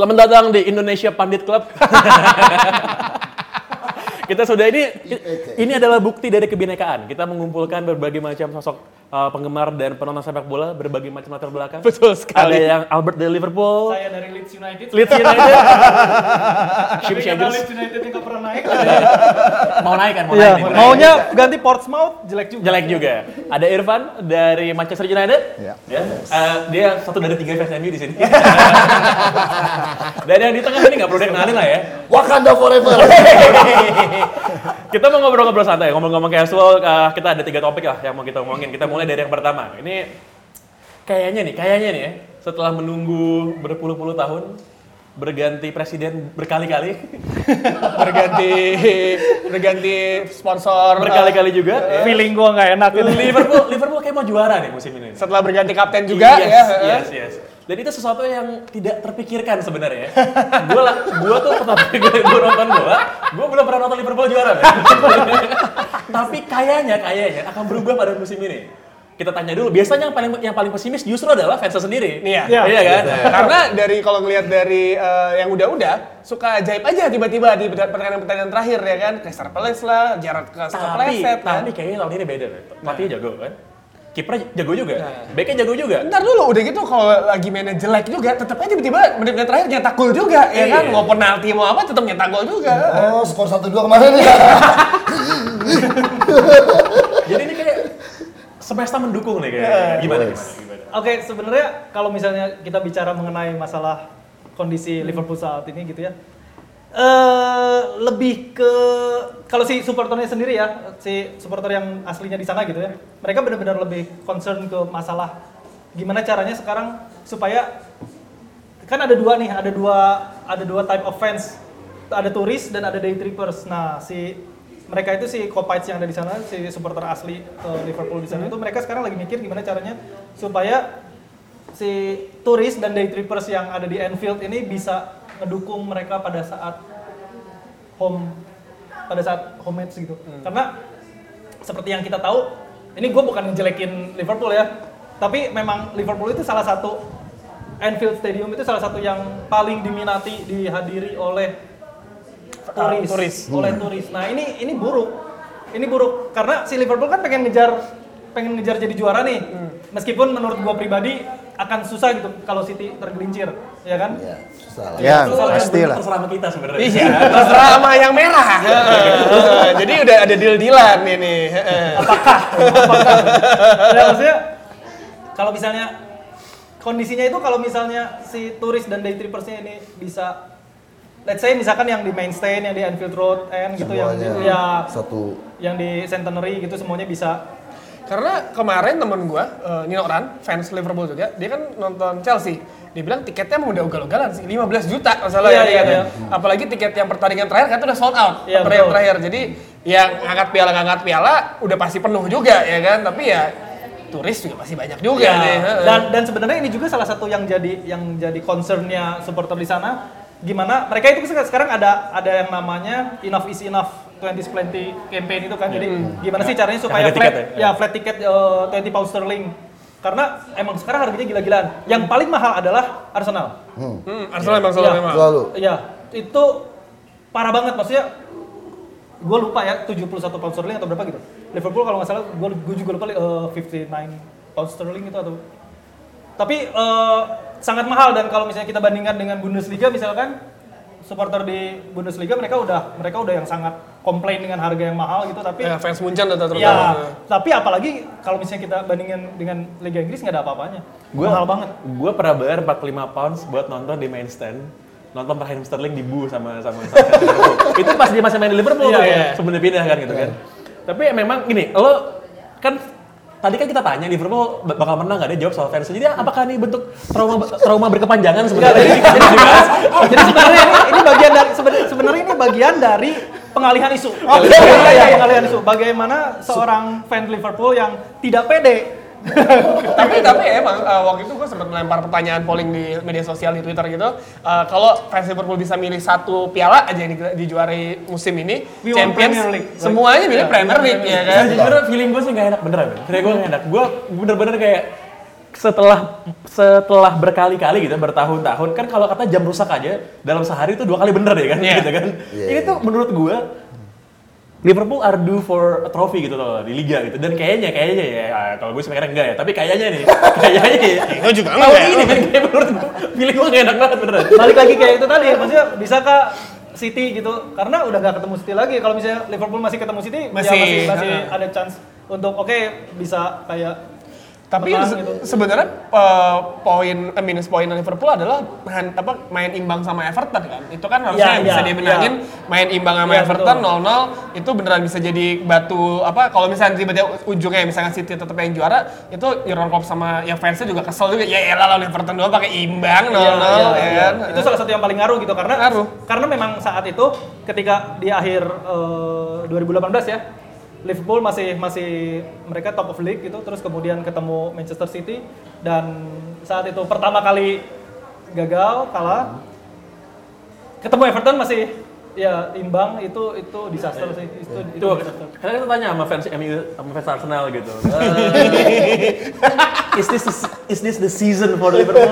Selamat datang di Indonesia Pandit Club. kita sudah ini ini adalah bukti dari kebinekaan. Kita mengumpulkan berbagai macam sosok uh, penggemar dan penonton sepak bola berbagai macam latar belakang. Betul sekali. Ada yang Albert dari Liverpool, Saya dari Leeds United. Leeds United, Ship. Leeds United yang pernah naik. Mau naik kan? Mau Iya, naik. nih, mau naik. maunya ganti Portsmouth jelek juga. jelek juga. Ada Irfan dari Manchester United. Iya. Ya. Uh, dia satu dari tiga fans MU di sini. Dan yang di tengah ini nggak perlu dia kenalin lah ya. Wakanda forever. kita mau ngobrol-ngobrol santai, ngomong-ngomong casual. uh, kita ada tiga topik lah yang mau kita omongin. Kita mulai dari yang pertama. Ini kayaknya nih, kayaknya nih ya, setelah menunggu berpuluh-puluh tahun, berganti presiden berkali-kali, berganti berganti sponsor berkali-kali juga. ya. Feeling gua nggak enak ini. Liverpool, Liverpool kayak mau juara nih musim ini. eh, setelah berganti kapten juga yes, ya. Yes, yes. Dan itu sesuatu yang tidak terpikirkan sebenarnya. gue lah, gue tuh pertama kali gue nonton bola, gue belum pernah nonton Liverpool juara. Tapi kayaknya, kayaknya akan berubah pada musim ini. Kita tanya dulu, biasanya yang paling yang paling pesimis justru adalah fansnya sendiri. Iya. Iya. Iya kan? Karena dari kalau ngelihat dari eh, yang udah-udah suka ajaib aja tiba-tiba di pertandingan-pertandingan terakhir ya kan. Crystal Palace lah, Gerrard ke Tapi, kan. tapi kayaknya tahun ini beda. men. Pelatihnya jago kan? Kipernya jago juga, backnya jago juga. Ntar dulu udah gitu kalau lagi mainnya jelek juga tetap aja tiba-tiba menit-menit terakhir nyetak gol juga ya kan. Iya. Mau penalti mau apa tetap nyetak gol juga. Oh, skor 1-2 kemarin ya. Jadi ini kayak semesta mendukung nih kayak. Gimana? gimana, gimana? Oke, sebenarnya kalau misalnya kita bicara mengenai masalah kondisi Liverpool saat ini gitu ya. eh lebih ke kalau si supporternya sendiri ya, si supporter yang aslinya di sana gitu ya. Mereka benar-benar lebih concern ke masalah gimana caranya sekarang supaya kan ada dua nih, ada dua ada dua type of fans. Ada turis dan ada day trippers. Nah, si mereka itu si Copites yang ada di sana, si supporter asli eh, Liverpool di sana itu mereka sekarang lagi mikir gimana caranya supaya si turis dan day trippers yang ada di Anfield ini bisa ngedukung mereka pada saat home pada saat home match gitu. Karena seperti yang kita tahu, ini gue bukan ngejelekin Liverpool ya, tapi memang Liverpool itu salah satu Anfield Stadium itu salah satu yang paling diminati dihadiri oleh turis, turis. oleh turis. Nah ini ini buruk, ini buruk karena si Liverpool kan pengen ngejar pengen ngejar jadi juara nih, meskipun menurut gue pribadi akan susah gitu kalau City tergelincir, ya kan? Ya, susah lah. Ya, Itu pasti lah. Terserah sama kita sebenarnya. Iya, terserah sama yang merah. Heeh. Jadi udah ada deal-dealan ini. Heeh. Ya, maksudnya kalau misalnya kondisinya itu kalau misalnya si turis dan day trippersnya ini bisa let's say misalkan yang di main stand, yang di Anfield Road End gitu yang Semuanya ya satu yang di Centenary gitu semuanya bisa Karena kemarin temen gua, eh, Nino Ran, fans Liverpool juga, dia kan nonton Chelsea. Dia bilang tiketnya emang udah ugal-ugalan sih, 15 juta masalah Iya, ya. dia iya, katanya. iya. Apalagi tiket yang pertandingan terakhir kan udah sold out, Iya, pertandingan betul. terakhir. Jadi yang ngangkat piala ngangkat piala udah pasti penuh juga ya kan. Tapi ya turis juga pasti banyak juga Ya, nih. dan dan sebenarnya ini juga salah satu yang jadi yang jadi concernnya supporter di sana gimana mereka itu sekarang ada ada yang namanya enough is enough 2020 campaign itu kan jadi gimana sih caranya supaya harga flat tiket ya? flat tiket uh, 20 pound sterling karena emang sekarang harganya gila-gilaan yang paling mahal adalah Arsenal Hmm, Arsenal emang selalu Iya. memang. selalu. Iya, itu parah banget maksudnya. Gue lupa ya 71 pound sterling atau berapa gitu. Liverpool kalau nggak salah, gue juga lupa eh, 59 pound sterling itu atau. Tapi eh, sangat mahal dan kalau misalnya kita bandingkan dengan Bundesliga misalkan supporter di Bundesliga mereka udah mereka udah yang sangat komplain dengan harga yang mahal gitu tapi Ya, fans Munchen udah terutama. ya tapi apalagi kalau misalnya kita bandingin dengan Liga Inggris nggak ada apa-apanya mahal banget Gue pernah bayar 45 pounds buat nonton di main stand. Nonton Raheem Sterling di Bu sama sama, sama Liverpool. Itu pas dia masih main di Liverpool Iya, tuh, iya. sebelum dia pindah kan gitu kan. Tapi ya memang gini, lo kan tadi kan kita tanya Liverpool bak- bakal menang nggak? Dia jawab soal fans. Jadi apakah ini bentuk trauma trauma berkepanjangan sebenarnya? jadi, jadi sebenarnya ini, ini bagian dari seben- sebenarnya ini bagian dari pengalihan isu. Iya, iya, pengalihan isu. Bagaimana seorang fan Liverpool yang tidak pede tapi tapi emang uh, waktu itu gue sempat melempar pertanyaan polling di media sosial di Twitter gitu. uh, kalau fans Liverpool bisa milih satu piala aja yang di- dijuarai musim ini, We Champions, Premier League. semuanya milih Premier League ya kan. Sejujurnya feeling gue sih nggak enak beneran. Kayak gue nggak enak. Gue bener-bener kayak setelah setelah berkali-kali gitu bertahun-tahun kan kalau kata jam rusak aja dalam sehari itu dua kali bener ya kan Iya. gitu kan Iya, ini iya. tuh menurut gue Liverpool are due for a trophy gitu loh di liga gitu. Dan kayaknya kayaknya ya ah, kalau gue sebenarnya enggak ya. Tapi kayaknya nih kayaknya ya Gue juga tahun enggak. ini men, kayak menurut gue feeling gue gak enak banget beneran. Balik lagi kayak itu tadi maksudnya bisakah City gitu? Karena udah nggak ketemu City lagi. Kalau misalnya Liverpool masih ketemu City Masih, ya masih masih ada chance untuk oke bisa kayak Tapi se- gitu. sebenarnya uh, poin eh, minus poin Liverpool adalah han- apa main imbang sama Everton kan. Itu kan harusnya Iya, yang bisa dimenangin main imbang sama Iya, Everton betul. 0-0 itu beneran bisa jadi batu apa kalau misalnya tiba-tiba ujungnya misalnya City tetap yang juara itu Jurgen Klopp sama yang fansnya juga kesel juga ya elah lawan Everton doang pakai imbang 0-0 Iya, iya, ya iya. kan. Itu salah satu yang paling ngaruh gitu karena Ngaruh. karena memang saat itu ketika di akhir eh, 2018 ya Liverpool masih masih mereka top of league gitu terus kemudian ketemu Manchester City dan saat itu pertama kali gagal kalah. Ketemu Everton masih ya imbang itu itu disaster sih itu itu, itu disaster. karena kita tanya sama fans MU sama fans Arsenal gitu. Eh, is this is this the season for Liverpool?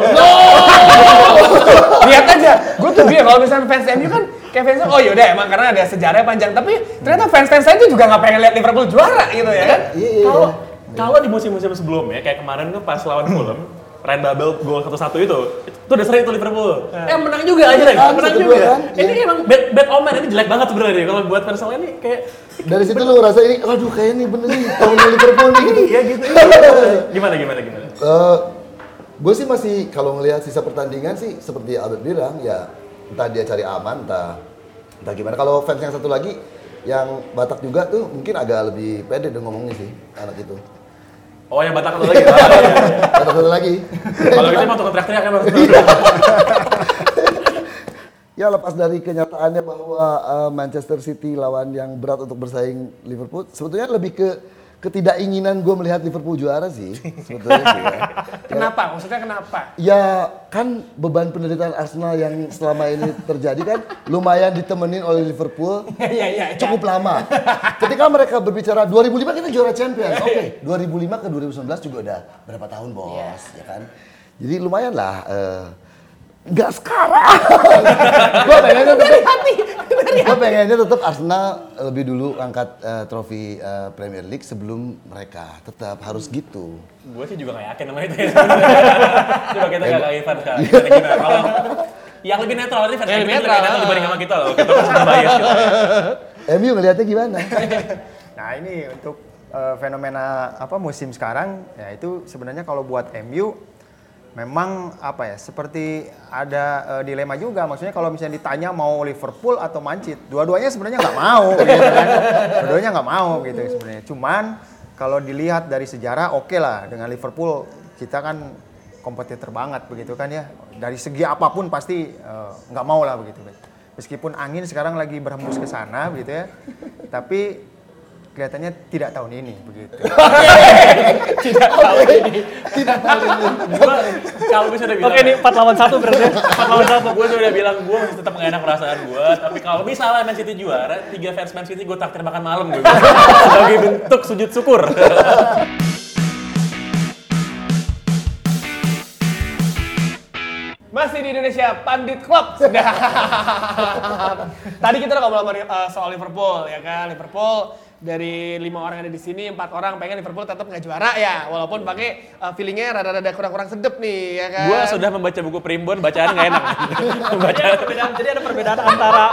Lihat aja, gue tuh dia kalau misalnya fans MU kan kayak fansnya oh yaudah emang karena ada sejarah panjang tapi ternyata fans-fans saya itu juga nggak pengen lihat Liverpool juara gitu ya kan. Iya, iya. Kalau kalau di musim-musim sebelumnya kayak kemarin tuh pas lawan Fulham Ryan Babel gol satu-satu itu, itu udah sering tuh Liverpool. Eh menang juga aja lagi, Kan, menang juga. kan, Ini iya. emang bad, bad omen, ini jelek banget sebenarnya kalau buat fans lain ini kayak Dari situ lu ngerasa ini, aduh kayaknya nih bener nih tahunnya Liverpool nih gitu. iya gitu. gimana gimana gimana? gue sih masih kalau ngelihat sisa pertandingan sih seperti Albert bilang ya entah dia cari aman entah entah gimana. Kalau fans yang satu lagi yang Batak juga tuh mungkin agak lebih pede dong ngomongnya sih anak itu. Oh yang Batak satu lagi. Batak satu lagi. Kalau gitu emang tukang teriak-teriak emang. ya lepas dari kenyataannya bahwa uh, Manchester City lawan yang berat untuk bersaing Liverpool sebetulnya lebih ke ketidakinginan gue melihat Liverpool juara sih sebetulnya sih ya. Kenapa? Maksudnya kenapa? Ya kan beban penderitaan Arsenal yang selama ini terjadi kan lumayan ditemenin oleh Liverpool Iya iya. iya. cukup lama. Ketika mereka berbicara 2005 kita juara Champions, oke. 2005 ke 2019 juga udah berapa tahun bos, ya kan? Jadi lumayan lah. eh, nggak sekarang. gue pengennya tetap, gue pengennya tetap Arsenal lebih dulu angkat eh, trofi eh, Premier League sebelum mereka. Tetap harus gitu. Gue sih juga gak yakin sama itu ya. Coba kita gak kayak Ivan sekarang. Kalau yang lebih netral fans Yang MU lebih netral. netral dibanding sama kita loh. Kita pasti bias gitu. MU ngelihatnya gimana? Nah ini untuk eh, fenomena apa musim sekarang ya itu sebenarnya kalau buat MU memang apa ya seperti ada eh, dilema juga. Maksudnya kalau misalnya ditanya mau Liverpool atau Manchester dua-duanya sebenarnya nggak mau gitu kan. Dua-duanya nggak mau gitu sebenarnya. Cuman kalau dilihat dari sejarah oke lah dengan Liverpool kita kan kompetitor banget begitu kan ya. Dari segi apa pun pasti eh, nggak mau lah begitu meskipun angin sekarang lagi berhembus ke sana begitu ya. Tapi kelihatannya tidak tahun ini begitu Tidak tahu ini. Gua kalau gue sudah bilang. Oke ini 4 lawan 1 berarti ya. 4 lawan 1. Gue sudah bilang gue masih tetap gak enak perasaan gue. Tapi kalau misalnya Man City juara, tiga fans Man City gue traktir makan malam gue. Sebagai bentuk sujud syukur. Masih di Indonesia Pandit Club. Sedap. Tadi kita udah ngobrol sama, uh, soal Liverpool ya kan. Liverpool dari lima orang yang ada di sini empat orang pengen Liverpool tetap nggak juara ya walaupun pakai uh, feelingnya rada-rada kurang-kurang sedep nih ya kan gue sudah membaca buku primbon, bacaan gak enak. Jadi Bacaan. ada perbedaan, jadi ada perbedaan antara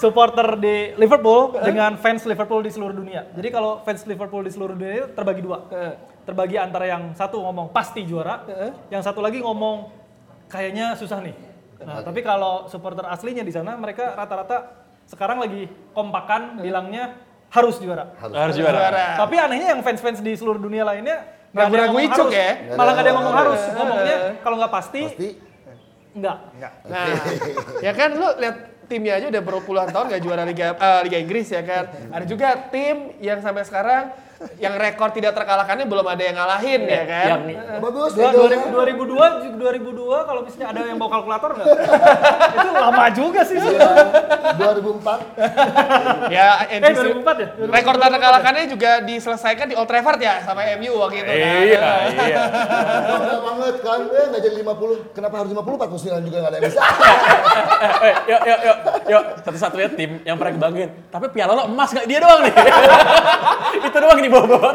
supporter di Liverpool dengan fans Liverpool di seluruh dunia. Jadi kalau fans Liverpool di seluruh dunia terbagi dua. Terbagi antara yang satu ngomong pasti juara, yang satu lagi ngomong kayaknya susah nih. Nah, tapi kalau supporter aslinya di sana mereka rata-rata sekarang lagi kompakan bilangnya harus juara. Harus juara. Juara. Tapi anehnya yang fans-fans di seluruh dunia lainnya nggak ada yang Ragu-ragu ngomong icuk harus. ya? Malah nggak ada yang ngomong Nggak harus. Ngomongnya kalau nggak pasti, Pasti nggak. Nah, ya kan lu lihat timnya aja udah berpuluhan tahun gak juara Liga eh, Liga Inggris ya kan. Ada juga tim yang sampai sekarang yang rekor tidak terkalahkannya belum ada yang ngalahin ya kan. Yang bagus. Dua- Edo. 2002, 2002 kalau misalnya ada yang bawa kalkulator nggak? itu lama juga sih. Iya, 2004 ya Eh NTC 2004 ya? rekor tak terkalahkannya juga diselesaikan di Old Trafford ya sama MU waktu itu kan. Iya, iya. Bangga banget kan, eh nggak jadi 50. Kenapa harus 50? 49 juga nggak ada yang bisa. eh, yuk, yuk, yuk, yuk. Satu-satunya tim yang pernah kebanggain. Tapi piala lo emas gak dia doang nih. Itu doang nih bawa-bawa.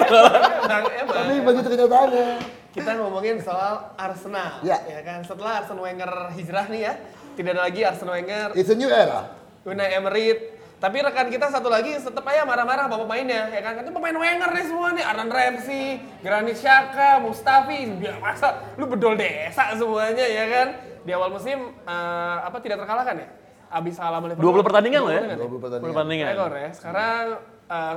Tapi begitu kenyataannya. Kita ngomongin soal Arsenal Ya. ya kan. Setelah Arsene Wenger hijrah nih ya, tidak ada lagi Arsene Wenger It's a new era. Unai Emery. Tapi rekan kita satu lagi tetap aja marah-marah sama pemainnya, ya kan? Itu pemain Wenger nih semua nih, Aaron Ramsey, Granit Xhaka, Mustafi, bilang masa lu bedol desa semuanya ya kan? Di awal musim eh, apa tidak terkalahkan ya? Abis salah Liverpool. 20 pertandingan loh ya. 20 pertandingan. 20 pertandingan. Rekor ya. Sekarang eh,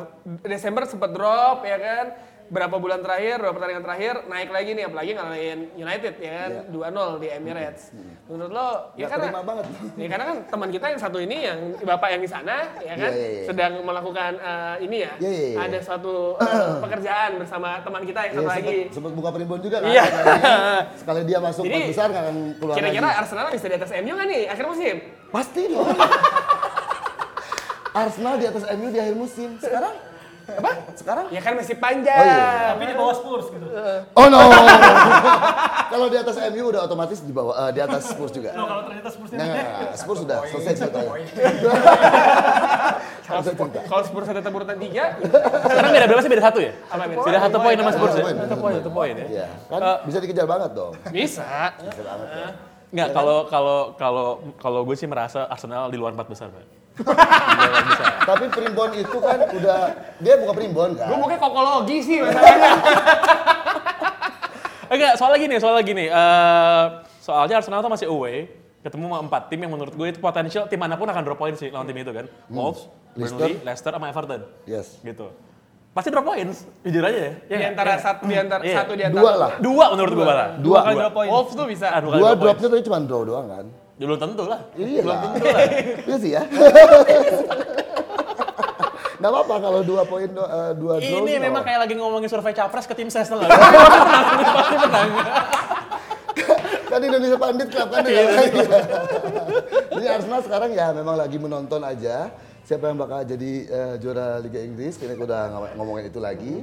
Desember sempat drop ya kan. Berapa bulan terakhir, berapa pertandingan terakhir naik lagi nih apalagi ngalahin United ya kan 2-0 di Emirates. Menurut lo ya Nggak karena terima banget. Ya karena kan teman kita yang satu ini yang bapak yang di sana ya kan Iya, iya, iya. sedang melakukan eh, ini ya. Iya, iya, iya. Ada suatu eh, pekerjaan bersama teman kita yang Iya, satu lagi. sempat, buka primbon juga kan. Iya. Sekali, sekali dia masuk Jadi, empat besar akan keluar Kira-kira. Arsenal bisa di atas MU nggak nih akhir musim? Pasti dong. Arsenal di atas MU di akhir musim. Sekarang apa? Sekarang? Ya kan masih panjang. Oh, iya. Tapi di bawah Spurs gitu. Oh no. Kalau di atas MU udah otomatis di bawah eh, di atas Spurs juga. Oh, kalau ternyata Spursnya Nah, nah, nah, Spurs sudah selesai ceritanya. Kalau Spurs, Spurs ada urutan tiga, Sekarang beda berapa sih? Beda satu ya? Apa beda? Beda satu poin sama Spurs ya? Satu poin, Satu poin, satu poin ya. Iya, kan bisa dikejar banget dong. bisa. Bisa banget ya. Enggak, kalau kalau kalau kalau gue sih merasa Arsenal di luar empat besar, Pak. Tapi primbon itu kan udah dia bukan primbon kan. Gue mungkin kokologi sih masalahnya. Enggak, soal lagi nih, soal lagi nih. Eh, soalnya Arsenal tuh masih away, ketemu sama empat tim yang menurut gue itu potensial tim mana pun akan drop poin sih lawan tim itu kan. Wolves, Burnley, Leicester, sama Everton. Yes. Gitu. Pasti drop points, jujur aja ya. di antara satu di antara Iya. satu di antara Dua lah. Dua menurut gue malah. Dua. kali drop poin. Wolves tuh bisa. Ah, dua Dua drop points. dropnya tadi cuma draw doang kan. Ya, belum tentu lah. Iya Belum lah. tentu lah. Iya sih ya. Gak apa-apa kalau dua poin eh, dua draw. Ini memang kayak lagi ngomongin survei capres ke tim ses nggak? Pasti menang, kan Indonesia Pandit Club kan Iya. Jadi Arsenal sekarang ya memang lagi menonton aja siapa yang bakal jadi eh, juara Liga Inggris. Kita udah ngom- ngomongin itu lagi.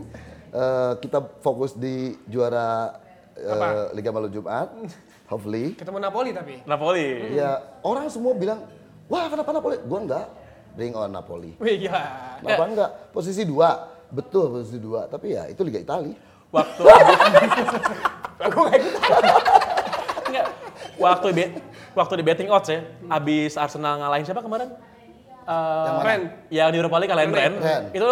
Eh, kita fokus di juara eh, Liga Malam Jumat. Hopefully. Ketemu Napoli tapi. Napoli. Ya orang semua bilang, wah kenapa Napoli? Gua enggak. Bring on Napoli. Wih gila. Kenapa enggak? Posisi dua. Betul posisi dua. Tapi ya itu Liga Italia. Waktu Aku nggak. Enggak. Waktu di waktu di betting odds ya, abis Arsenal ngalahin siapa kemarin? Eh, Yang mana? Keren. yang di Europa League kalahin Ren. Ren. Ren. Itu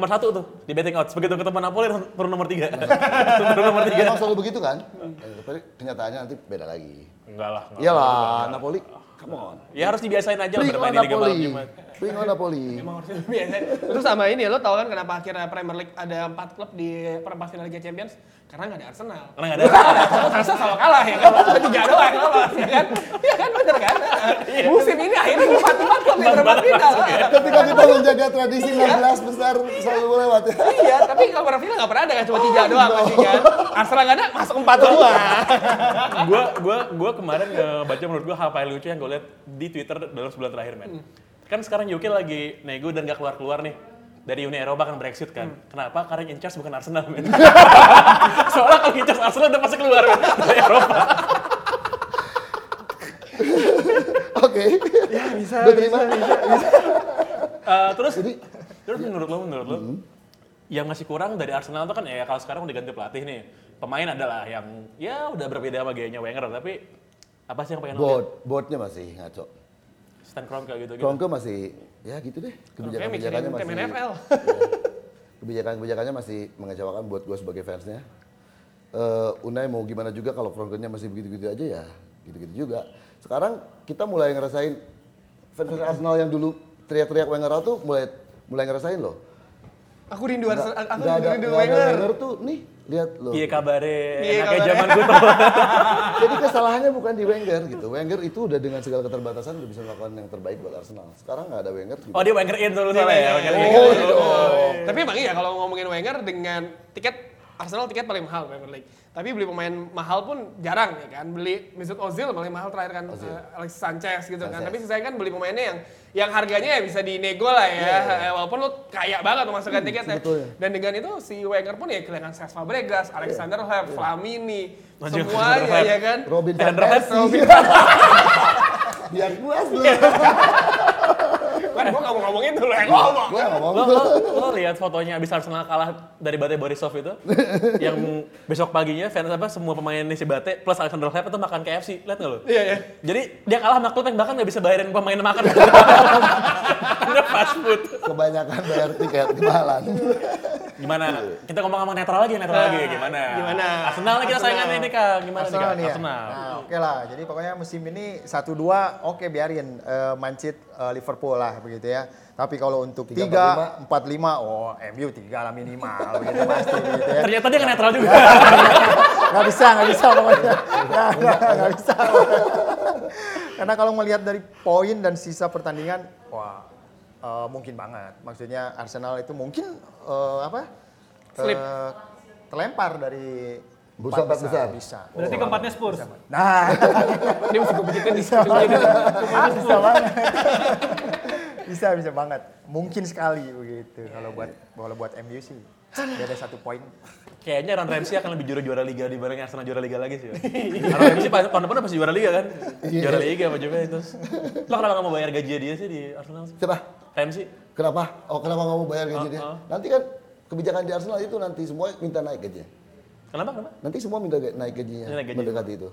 nomor satu tuh di betting odds. Begitu ketemu Napoli turun nomor tiga. turun nomor tiga. Emang selalu begitu kan? Tapi kenyataannya nanti beda lagi. Enggak lah. enggak. Iyalah, Napoli. Come on. Ya harus dibiasain aja Bring bermain di Liga Malam Napoli. Jumat. Bring on Napoli. Biasa. Terus sama ini lo tau kan kenapa akhirnya Premier League ada empat klub di perempat final Liga Champions? Karena nggak ada Arsenal. Karena nggak ada. Arsenal selalu kalah ya kan? Cuma tiga doang lolos ya kan? Iya kan bener kan? Musim ini akhirnya di perempat final. Ketika kita menjaga tradisi 16 besar selalu lewat ya. Iya, tapi kalau perempat final nggak pernah ada kan? Cuma tiga doang pasti kan? Arsenal nggak ada, masuk empat semua. gua gua gua kemarin ngebaca menurut gua hal paling lucu yang gue lihat di Twitter dalam sebulan terakhir men. Kan sekarang UK lagi nego dan gak keluar keluar nih dari Uni Eropa kan Brexit kan. Kenapa? Karena yang in charge bukan Arsenal men. Soalnya kalau in charge Arsenal udah pasti keluar men dari Eropa. Oke. Ya bisa. Gue terima. Eh, terus terus menurut lo menurut lo yang masih kurang dari Arsenal itu kan ya kalau sekarang udah ganti pelatih nih. Pemain adalah yang ya udah berbeda sama gayanya Wenger tapi apa sih yang pengen? Board, boardnya masih ngaco. Stan Kroenke gitu gitu. Kroenke masih ya gitu deh. Kebijakan-kebijakannya masih NFL. kebijakan-kebijakannya masih mengecewakan buat gue sebagai fansnya. Eh, Unai mau gimana juga kalau Kroenke-nya masih begitu-gitu aja ya gitu-gitu juga. Sekarang kita mulai ngerasain fans Arsenal yang dulu teriak-teriak Wenger tuh mulai mulai ngerasain loh. Aku rindu Arsenal, aku ada, rindu ada Wenger. Wenger tuh nih lihat loh. Iya kabare, Iya, enaknya zaman gue tuh. Jadi kesalahannya bukan di Wenger gitu. Wenger itu udah dengan segala keterbatasan udah bisa melakukan yang terbaik buat Arsenal. Sekarang nggak ada Wenger. Gitu. Oh dia Wenger in dulu salah ya, Wenger in. Oh, iya dong. Tapi emang iya kalau ngomongin Wenger dengan tiket Arsenal tiket paling mahal Premier League. Tapi beli pemain mahal pun jarang ya kan. Beli Mesut Ozil paling mahal terakhir kan eh, Alexis Sanchez gitu kan. Sanchez. Tapi sisanya kan beli pemainnya yang yang harganya ya bisa dinego lah ya. Eh, Walaupun lu kaya banget tuh masukkan tiketnya. sebetulnya. Dan dengan itu si Wenger pun ya kehilangan Cesc Fabregas, Alexander Hleb, Flamini, Anjir, semuanya ya kan. Robin van Van Persie. Persie. Biar puas lu. Kan gua nggak mau ngomongin tuh lo yang ngomong. Gue ngomong. Lo, lo, lo lihat fotonya abis Arsenal kalah dari Bate Borisov itu, yang besok paginya fans apa semua pemain si Bate plus Alexander Hleb itu makan KFC, lihat nggak lo? Iya ya. Jadi dia kalah sama klub yang bahkan nggak bisa bayarin pemain makan. Karena fast food. Kebanyakan bayar tiket kemahalan. Gimana? Kita ngomong ngomong netral lagi, netral lagi. Gimana? Gimana? Arsenal kita Arsenal. saingan ini kak. Gimana nih Arsenal kak? nih ya. Arsenal. Nah, oke lah. Jadi pokoknya musim ini 1-2 oke biarin eh, mancit eh, Liverpool lah begitu ya. Tapi kalau untuk Tiga, 3 4 5 oh MU 3 lah minimal begitu pasti gitu ya. Ternyata dia nggak netral juga. Nggak bisa, nggak bisa pokoknya. Nggak, nggak, bisa. Karena kalau melihat dari poin dan sisa pertandingan, wah eh, mungkin banget. Maksudnya Arsenal itu mungkin eh, apa? Slip. Eh, terlempar dari Bursa empat besar. Bisa. Berarti keempatnya Spurs. Nah, Ini mesti gue bikin di bisa banget. Bisa bisa banget. Mungkin sekali begitu. Kalau buat kalau buat MU sih beda satu poin. Kayaknya Aaron Ramsey akan lebih juara juara liga dibanding Arsenal juara liga lagi sih. Aaron Ramsey pas- tahun depan pasti juara liga kan? Juara liga sama Juventus. Lo kenapa nggak mau bayar gaji dia sih di Arsenal? sih? Siapa? Ramsey? Kenapa? Oh kenapa nggak mau bayar gaji dia? Oh, oh. Nanti kan kebijakan di Arsenal itu nanti semua minta naik gajinya. Kenapa? Kenapa? Nanti semua minta naik gajinya, Naik gaji. mendekati itu.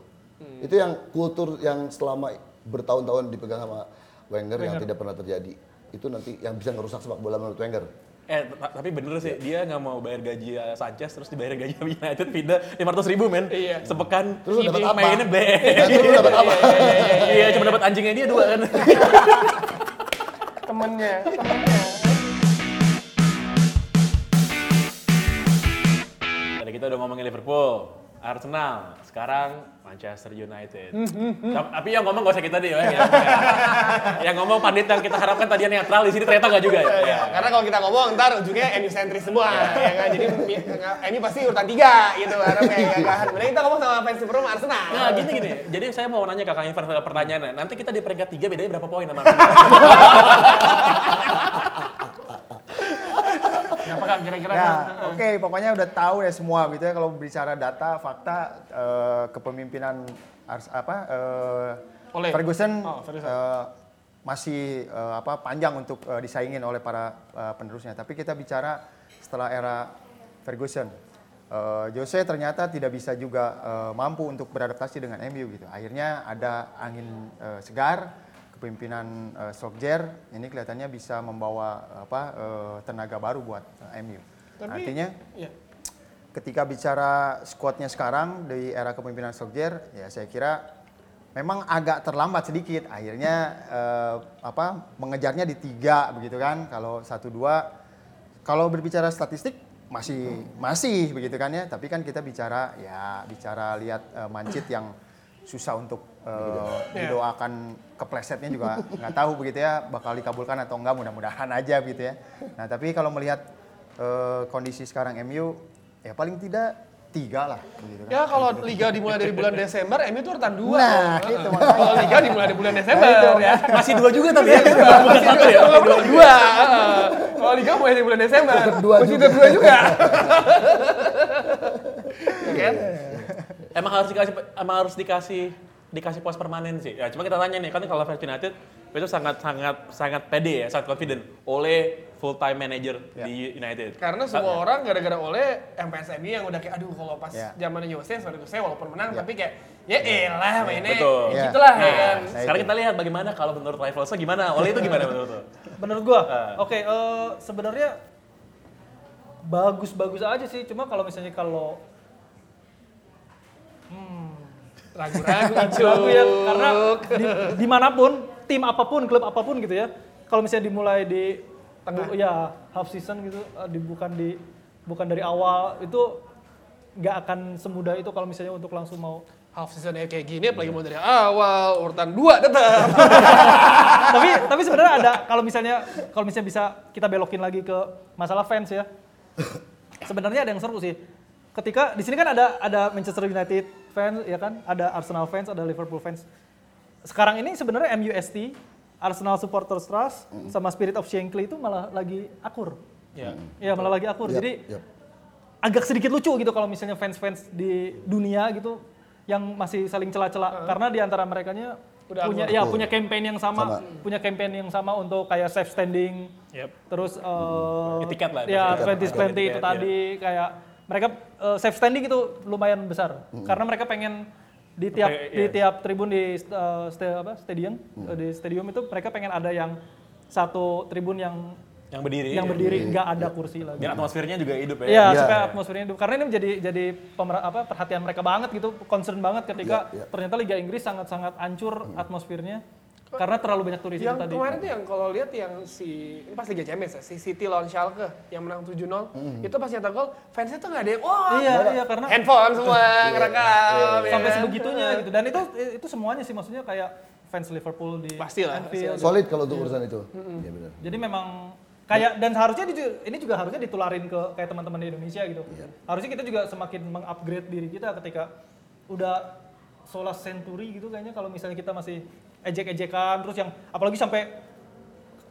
Itu yang kultur yang selama bertahun-tahun dipegang sama Wenger, yang tidak pernah terjadi. Itu nanti yang bisa ngerusak sepak bola menurut Wenger. Eh, ta- tapi bener sih, dia nggak mau bayar gaji Sanchez, terus dibayarin gaji United, pindah 500 ribu men. Iya. Sepekan, Terus lu dapat apa? mainnya be. Ya, terus lu dapat apa? Iya, cuma dapat anjingnya dia dua kan. temennya, temennya. Tadi kita udah ngomongin Liverpool, Arsenal, sekarang Manchester United. Ta- Tapi yang ngomong gak usah kita deh, ya. yang, yang ngomong pandit yang kita harapkan tadi netral di sini ternyata nggak juga ya. Ya, karena kalau kita ngomong ntar ujungnya MU sentris semua, ya kan? Jadi MU pasti urutan tiga gitu, karena kayak kan. Mending kita ngomong sama fans Super Arsenal. Nah gini gini, jadi saya mau nanya ke Kang Ivan pertanyaannya, nanti kita di peringkat tiga bedanya berapa poin sama Arsenal? Kan kira-kira? Ya, Kang? oke, pokoknya udah tahu ya semua gitu ya kalau bicara data, fakta, eh, kepemimpinan Ars, apa eh, Oleh. Ferguson, Oh, Ferguson. eh, masih eh, apa panjang untuk eh, disaingin oleh para eh, penerusnya. Tapi kita bicara setelah era Ferguson, eh, Jose ternyata tidak bisa juga eh, mampu untuk beradaptasi dengan MU gitu. Akhirnya ada angin eh, segar kepemimpinan eh, Solskjaer ini kelihatannya bisa membawa apa eh, tenaga baru buat eh, MU. Tapi- Artinya Iya. ketika bicara squadnya sekarang di era kepemimpinan Solskjaer, ya saya kira memang agak terlambat sedikit. Akhirnya eh, apa mengejarnya di tiga begitu kan? Kalau satu dua, kalau berbicara statistik masih masih begitu kan ya. Tapi kan kita bicara ya bicara lihat eh, Mancit yang susah untuk eh, didoakan keplesetnya juga nggak tahu begitu ya bakal dikabulkan atau enggak mudah-mudahan aja gitu ya. Nah tapi kalau melihat eh, kondisi sekarang MU ya paling tidak tiga lah begitu kan. Ya kalau liga dimulai dari bulan Desember, MU itu urutan dua. Nah, itu Heeh. Kalau liga dimulai dari bulan Desember ya. Masih dua juga tapi ya, bukan satu ya. Kalau dua. Kalau liga mulai dari bulan Desember, Dua masih juga. dua juga. Ya kan? Emang harus dikasih emang harus dikasih dikasih pos permanen sih. Ya, cuma kita tanya nih, kan kalau Fans United itu sangat sangat sangat pede ya, sangat confident oleh full time manager di United. Karena semua orang gara-gara oleh yang PSMI yang udah kayak aduh kalau pas Ya. zamannya Jose, sorry Jose walaupun menang tapi kayak ya elah mainnya Betul. ya Ya. gitulah ya Nah, kan. Nah, Sekarang itu. kita lihat bagaimana kalau menurut rivalsnya gimana? Oleh itu gimana menurut lo? Menurut gua, Ah. oke eh, sebenarnya bagus-bagus aja sih. Cuma kalau misalnya kalau Ragu-ragu ragu ya karena di, di mana pun tim apa pun klub apa pun gitu ya kalau misalnya dimulai di tengah. Bu- ya half season gitu eh, di, bukan di bukan dari awal itu nggak akan semudah itu kalau misalnya untuk langsung mau half season kayak gini apalagi mau dari awal urutan dua tetap. tapi tapi sebenarnya ada kalau misalnya kalau misalnya bisa kita belokin lagi ke masalah fans ya. Sebenarnya ada yang seru sih. Ketika di sini kan ada ada Manchester United fans ya kan? Ada Arsenal fans ada Liverpool fans. Sekarang ini sebenarnya MUST Arsenal Supporters Trust sama Spirit of Shankly itu malah lagi akur. Ya. ya malah lagi akur. Yap, jadi yap. agak sedikit lucu gitu kalau misalnya fans-fans di dunia gitu yang masih saling cela-cela karena di antara mereka Udah punya akur. ya punya campaign yang sama, Sama. punya campaign yang sama untuk kayak safe standing. Yep. terus eh, Etiket lah, ya etiket. 2020 itu tadi kayak mereka eh, safe standing itu lumayan besar karena mereka pengen di tiap Oke, di iya. tiap tribun di eh, sta- apa stadium eh, di stadium itu mereka pengen ada yang satu tribun yang Yang berdiri. yang ya. berdiri nggak ada kursi lagi Biar atmosfernya juga hidup ya. Iya, Iya. supaya atmosfernya hidup. Karena ini menjadi jadi pemer- apa perhatian mereka banget gitu, concern banget ketika Iya, iya. ternyata Liga Inggris sangat-sangat hancur atmosfernya karena terlalu banyak turis yang itu tadi. kemarin tuh yang kalau lihat yang si ini pas Liga Champions ya, si City lawan Schalke yang menang 7-0 itu pas nyetak gol fansnya tuh nggak ada yang wah Iya, iya karena handphone semua ngerekam ya sampai kan? sebegitunya gitu. Dan itu itu semuanya sih maksudnya kayak fans Liverpool di Pastilah, Anfield. Solid kalau untuk urusan itu. Iya benar. Jadi memang kayak dan seharusnya di- ini juga harusnya ditularin ke kayak teman-teman di Indonesia gitu. Iya. Harusnya kita juga semakin mengupgrade diri kita ketika udah solas century gitu kayaknya kalau misalnya kita masih ejek-ejekan terus yang apalagi sampai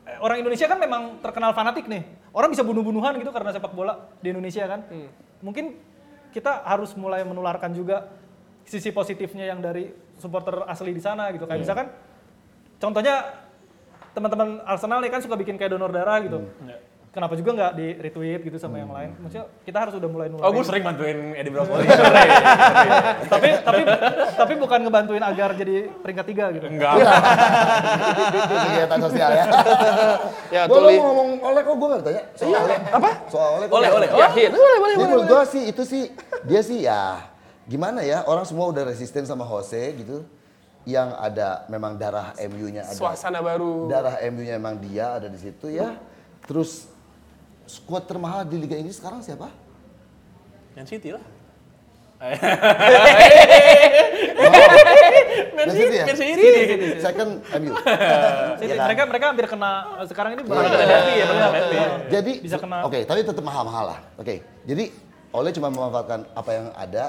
eh, orang Indonesia kan memang terkenal fanatik nih. Orang bisa bunuh-bunuhan gitu karena sepak bola di Indonesia kan. Mungkin kita harus mulai menularkan juga sisi positifnya yang dari supporter asli di sana gitu. Kayak misalkan contohnya teman-teman Arsenal nih kan suka bikin kayak donor darah gitu. Iya. Kenapa juga nggak di retweet gitu sama yang lain? Maksudnya kita harus udah mulai Oh, nularin. gue sering bantuin Eddie Brokoli. tapi tapi tapi bukan ngebantuin agar jadi peringkat tiga gitu. Enggak. Kegiatan sosial ya. ya Gue tuli ngomong oleh kok gue nggak tanya. Soal oleh. apa Soal oleh. Oleh, oleh. yakin boleh boleh boleh menurut gue sih itu sih dia sih ya gimana ya orang semua udah resisten sama Jose gitu. Yang ada memang darah MU-nya ada. suasana baru Darah MU-nya emang dia ada di situ ya. Terus skuad termahal di Liga Inggris sekarang siapa? Man City lah. Man City ya? Man City. Second MU. Jadi Ya kan? mereka mereka hampir kena sekarang ini Iya. bakal Ada derby ya, benar. Iya. Jadi Bisa kena- Oke, tapi tetap mahal-mahal lah. Oke. Jadi oleh cuma memanfaatkan apa yang ada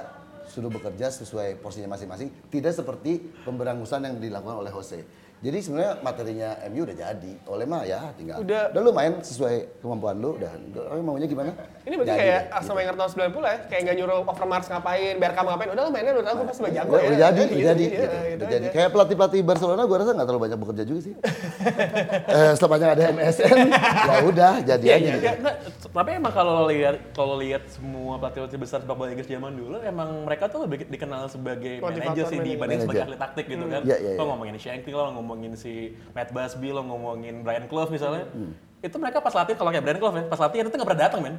sudah bekerja sesuai porsinya masing-masing, tidak seperti pemberangusan yang dilakukan oleh Jose. Jadi sebenarnya materinya MU udah jadi. Oleh mah ya tinggal. Udah. Udah lu main sesuai kemampuan lu udah. Lu maunya gimana? ini berarti Jadi kayak Arsenal gitu. Wenger tahun 90 ya kayak nggak nyuruh Overmars ngapain Bergkamp ngapain udah lu mainnya udah aku pasti jago Udah, ya udah jadi, Gitu, udah jadi, iya, gitu. gitu Udah jadi. Kayak pelatih-pelatih Barcelona gue rasa nggak terlalu banyak bekerja juga sih. eh, sepanjang ada MSN, ya udah jadi Iya, aja iya. Tapi emang kalau lihat kalau lihat semua pelatih-pelatih besar sepak bola Inggris zaman dulu, emang mereka tuh lebih dikenal sebagai manajer sih dibanding sebagai ahli taktik gitu kan. Iya, iya, Lo iya. ngomongin Shankly, lo ngomongin si Matt Busby, lo ngomongin Brian Clough misalnya. Hmm. Itu mereka pas latihan kalau kayak Brian Clough ya, pas latihan itu nggak pernah datang men.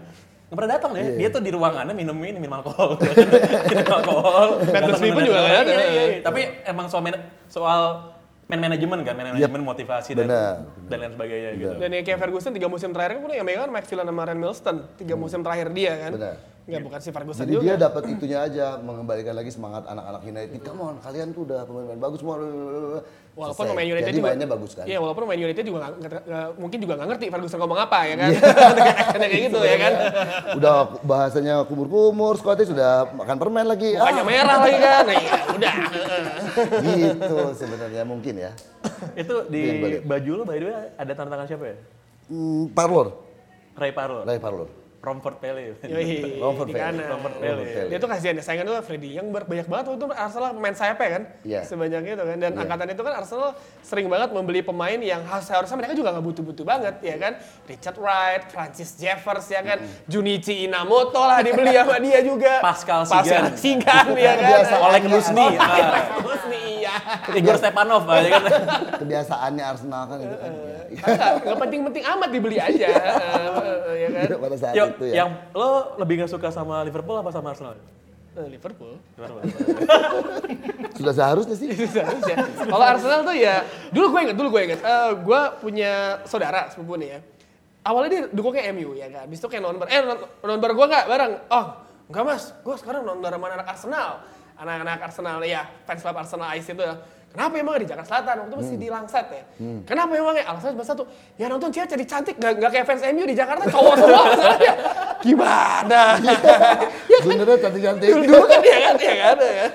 Nggak pernah datang Iya, deh. Dia tuh di ruangannya minum ini, minum alkohol. minum alkohol. Matt Busby pun juga nggak ada. Iya, iya, iya. Tapi emang soal soal man manajemen kan, man manajemen motivasi dan dan lain sebagainya gitu. Dan ya kayak Ferguson tiga musim terakhir kan yang megang Mike Villan sama Ryan Milston tiga musim terakhir dia kan. Benar. Nggak bukan si Ferguson Jadi juga. dia dapat itunya aja, mengembalikan lagi semangat anak-anak United. Come on, kalian tuh udah pemain-pemain bagus semua. Walaupun Selesai. pemain United Jadi juga mainnya bagus kan. Iya, walaupun pemain United juga nggak- mungkin juga nggak ngerti Ferguson ngomong apa ya kan. Kayak kayak gitu ya kan. Udah bahasanya kumur-kumur, squadnya sudah makan permen lagi. Mukanya Ah, merah lagi kan. Nah, iya, udah. gitu sebenarnya mungkin ya. Itu di baju lo by the way ada tanda tangan siapa ya? Hmm, Parlor, Ray Parlour. Ray Parlor. Romford Pele. Yoi, Romford di Pele. Romford Pele. Dia tuh kasihan ya, saingan tuh Freddy yang banyak banget waktu itu Arsenal pemain sayapnya kan. Iya. Sebanyak itu kan. Dan Iya. angkatan itu kan Arsenal sering banget membeli pemain yang seharusnya mereka juga nggak butuh-butuh banget ya kan. Richard Wright, Francis Jeffers ya kan. Junichi Inamoto lah dibeli sama dia juga. Pascal Pascal Sigan. Sigan ya kan. Kebiasaan. Oleg Lusni. Lusni iya. Igor Stepanov ya kan. Kebiasaannya Arsenal kan itu kan. ya. Nggak, nggak penting-penting amat dibeli aja. Ya kan. Pada saat Yo, itu ya. yang lo lebih gak suka sama Liverpool apa sama Arsenal? Eh, Liverpool. Liverpool. Sudah seharusnya sih. Seharusnya. Kalau Arsenal tuh ya, dulu gue inget, dulu gue inget, eh, gue punya saudara sepupu nih ya. awalnya dia dukungnya MU ya kan. Habis itu kayak nonton eh nonton, nonton gue nggak bareng. Oh enggak mas, gue sekarang nonton sama anak Arsenal. Anak-anak Arsenal ya fans club Arsenal Ice itu ya. Kenapa emang di Jakarta Selatan? Waktu itu masih di Langsat ya. Kenapa emangnya? Alasannya cuma satu. Ya nonton cewek jadi cantik, gak, gak kayak fans MU di Jakarta cowok semua masalahnya. Gimana? Benernya cantik-cantik. Dulu kan ya kan, ya kan, ya kan.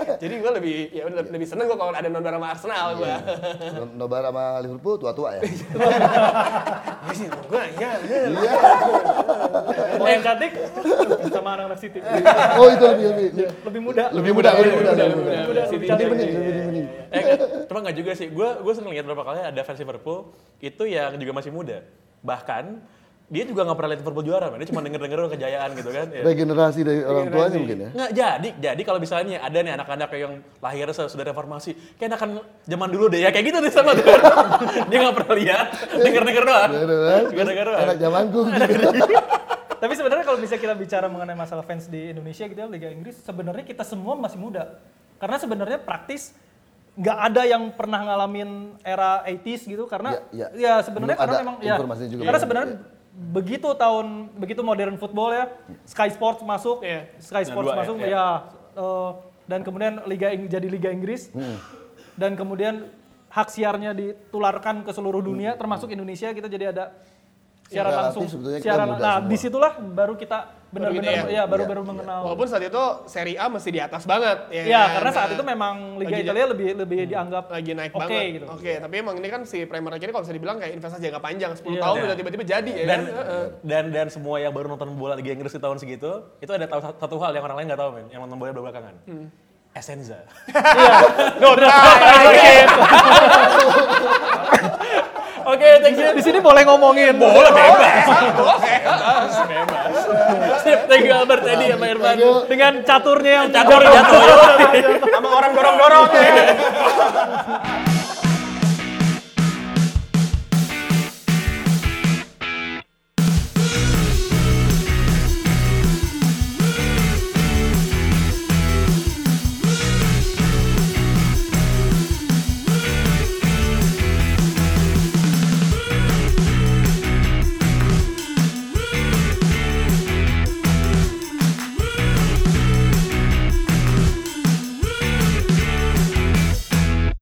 Jadi gue lebih ya udah lebih seneng gue kalau ada nonton sama Arsenal gue. Non- Nobar sama Liverpool tua-tua ya. Gue sih gue ya. bener. Iya. Kalau yang cantik sama anak-anak City. Oh itu lebih lebih Lebih muda. lebih muda, lebih muda, lebih muda. Lebih muda, lebih lebih bening. Eh, cuma nggak juga sih. Gue gue seneng lihat berapa kali ada fans Liverpool itu yang juga masih muda. Bahkan dia juga nggak pernah lihat Liverpool juara, man. Dia cuma denger-denger kejayaan gitu kan. Ya. Regenerasi dari orang tuanya mungkin ya. Nggak jadi, jadi kalau misalnya ada nih anak-anak yang lahirnya sudah reformasi, kayak anak zaman dulu deh ya kayak gitu deh sama tuh. dia nggak pernah lihat, denger-denger doang. Gitu kan. Denger-denger doang. Anak zamanku gitu. Tapi sebenarnya kalau misalnya kita bicara mengenai masalah fans di Indonesia gitu ya Liga Inggris, sebenarnya kita semua masih muda. Karena sebenarnya praktis nggak ada yang pernah ngalamin era 80s gitu karena Ya, ya, ya. sebenarnya karena memang ya juga karena sebenarnya ya. Begitu tahun begitu modern football ya Sky Sports masuk Iya. Sky Sports dua ya, masuk ya. ya, eh, dan kemudian liga Ing- jadi liga Inggris Hmm. dan kemudian hak siarnya ditularkan ke seluruh dunia termasuk Indonesia kita jadi ada siaran langsung siaran nah semua. di situlah baru kita benar-benar gitu ya, baru Iya, baru iya. mengenal Walaupun saat itu Serie A masih di atas banget. Ya, ya kan? karena saat itu memang Liga Lagi- Italia lebih lebih dianggap lagi naik oke banget. gitu Oke, tapi emang ini kan si Premier League ini kalau bisa dibilang kayak investasi jangka panjang, 10 Iya. tahun Iya. udah tiba-tiba jadi ya Dan, kan. Heeh. dan dan semua yang baru nonton bola Liga Inggris di tahun segitu, itu ada tahu satu hal yang orang lain nggak tahu men, yang nonton bola belakangan. Essenza. No try. Oke, thank you. di sini boleh ngomongin Bola bebas. bebas. Sip, thank you Albert, Teddy, sama Irfan. dengan caturnya yang Catur jatuh. Sama orang dorong-dorong.